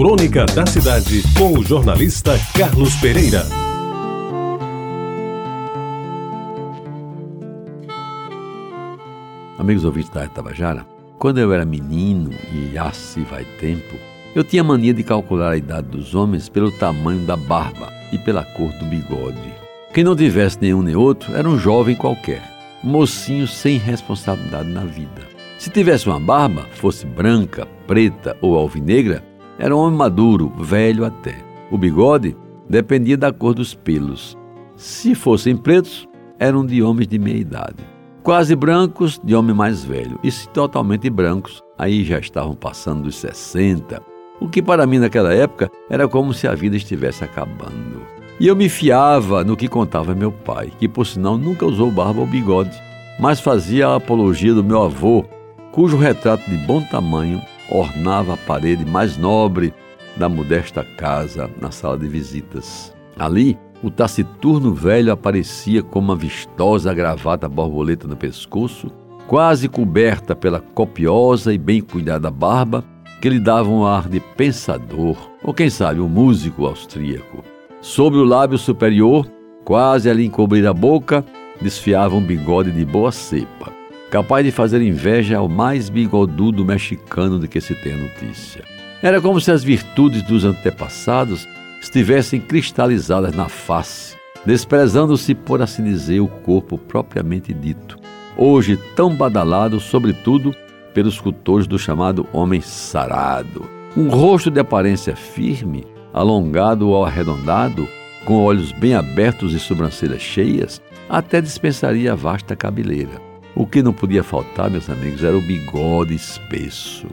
Crônica da Cidade, com o jornalista Carlos Pereira. Amigos ouvintes da Tabajara, quando eu era menino, e assim vai tempo, eu tinha mania de calcular a idade dos homens pelo tamanho da barba e pela cor do bigode. Quem não tivesse nenhum nem outro era um jovem qualquer, mocinho sem responsabilidade na vida. Se tivesse uma barba, fosse branca, preta ou alvinegra, era um homem maduro, velho até. O bigode dependia da cor dos pelos. Se fossem pretos, eram de homens de meia idade. Quase brancos, de homem mais velho. E se totalmente brancos, aí já estavam passando dos 60, o que para mim naquela época era como se a vida estivesse acabando. E eu me fiava no que contava meu pai, que por sinal nunca usou barba ou bigode, mas fazia a apologia do meu avô, cujo retrato de bom tamanho ornava a parede mais nobre da modesta casa na sala de visitas. Ali, o taciturno velho aparecia com uma vistosa gravata borboleta no pescoço, quase coberta pela copiosa e bem cuidada barba, que lhe dava um ar de pensador, ou quem sabe um músico austríaco. Sobre o lábio superior, quase a lhe encobrir a boca, desfiava um bigode de boa cepa capaz de fazer inveja ao mais bigodudo mexicano de que se tem notícia. Era como se as virtudes dos antepassados estivessem cristalizadas na face, desprezando-se, por assim dizer, o corpo propriamente dito, hoje tão badalado, sobretudo, pelos cultores do chamado homem sarado. Um rosto de aparência firme, alongado ou arredondado, com olhos bem abertos e sobrancelhas cheias, até dispensaria a vasta cabeleira. O que não podia faltar, meus amigos, era o bigode espesso.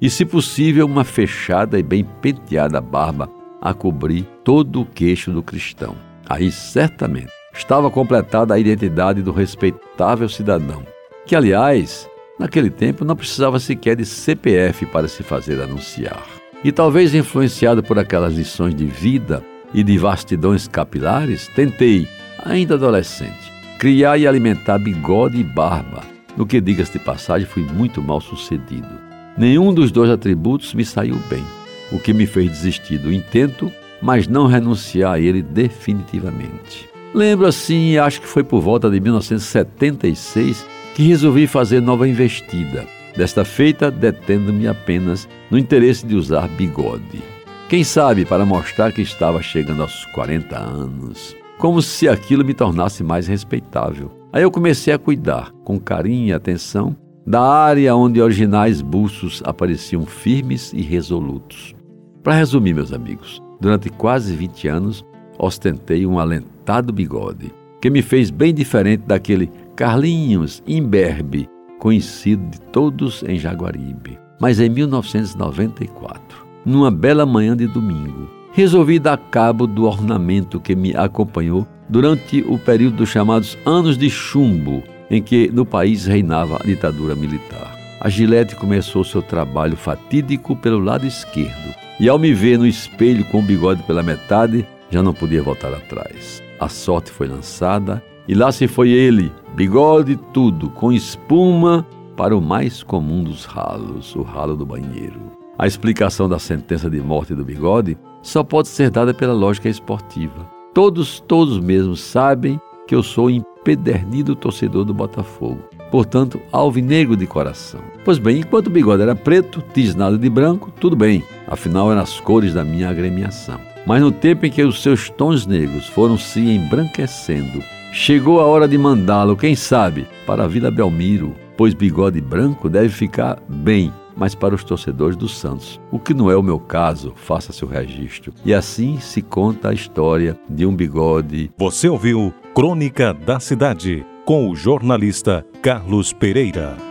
E, se possível, uma fechada e bem penteada barba a cobrir todo o queixo do cristão. Aí, certamente, estava completada a identidade do respeitável cidadão, que, aliás, naquele tempo não precisava sequer de CPF para se fazer anunciar. E talvez influenciado por aquelas lições de vida e de vastidões capilares, tentei, ainda adolescente, criar e alimentar bigode e barba. No que diga-se de passagem, fui muito mal sucedido. Nenhum dos dois atributos me saiu bem, o que me fez desistir do intento, mas não renunciar a ele definitivamente. Lembro assim, acho que foi por volta de 1976 que resolvi fazer nova investida, desta feita detendo-me apenas no interesse de usar bigode. Quem sabe para mostrar que estava chegando aos 40 anos como se aquilo me tornasse mais respeitável. Aí eu comecei a cuidar, com carinho e atenção, da área onde originais buços apareciam firmes e resolutos. Para resumir, meus amigos, durante quase 20 anos ostentei um alentado bigode, que me fez bem diferente daquele Carlinhos imberbe, conhecido de todos em Jaguaribe. Mas em 1994, numa bela manhã de domingo, resolvi dar cabo do ornamento que me acompanhou durante o período dos chamados Anos de Chumbo, em que no país reinava a ditadura militar. A Gillette começou seu trabalho fatídico pelo lado esquerdo, e ao me ver no espelho com o bigode pela metade, já não podia voltar atrás. A sorte foi lançada e lá se foi ele, bigode tudo, com espuma para o mais comum dos ralos, o ralo do banheiro. A explicação da sentença de morte do bigode só pode ser dada pela lógica esportiva. Todos, todos mesmos sabem que eu sou empedernido torcedor do Botafogo. Portanto, alvinegro de coração. Pois bem, enquanto o bigode era preto, tisnado de branco, tudo bem, afinal eram as cores da minha agremiação. Mas no tempo em que os seus tons negros foram se embranquecendo, chegou a hora de mandá-lo, quem sabe, para a Vila Belmiro, pois bigode branco deve ficar bem mas para os torcedores do Santos. O que não é o meu caso, faça seu registro. E assim se conta a história de um bigode. Você ouviu Crônica da Cidade com o jornalista Carlos Pereira.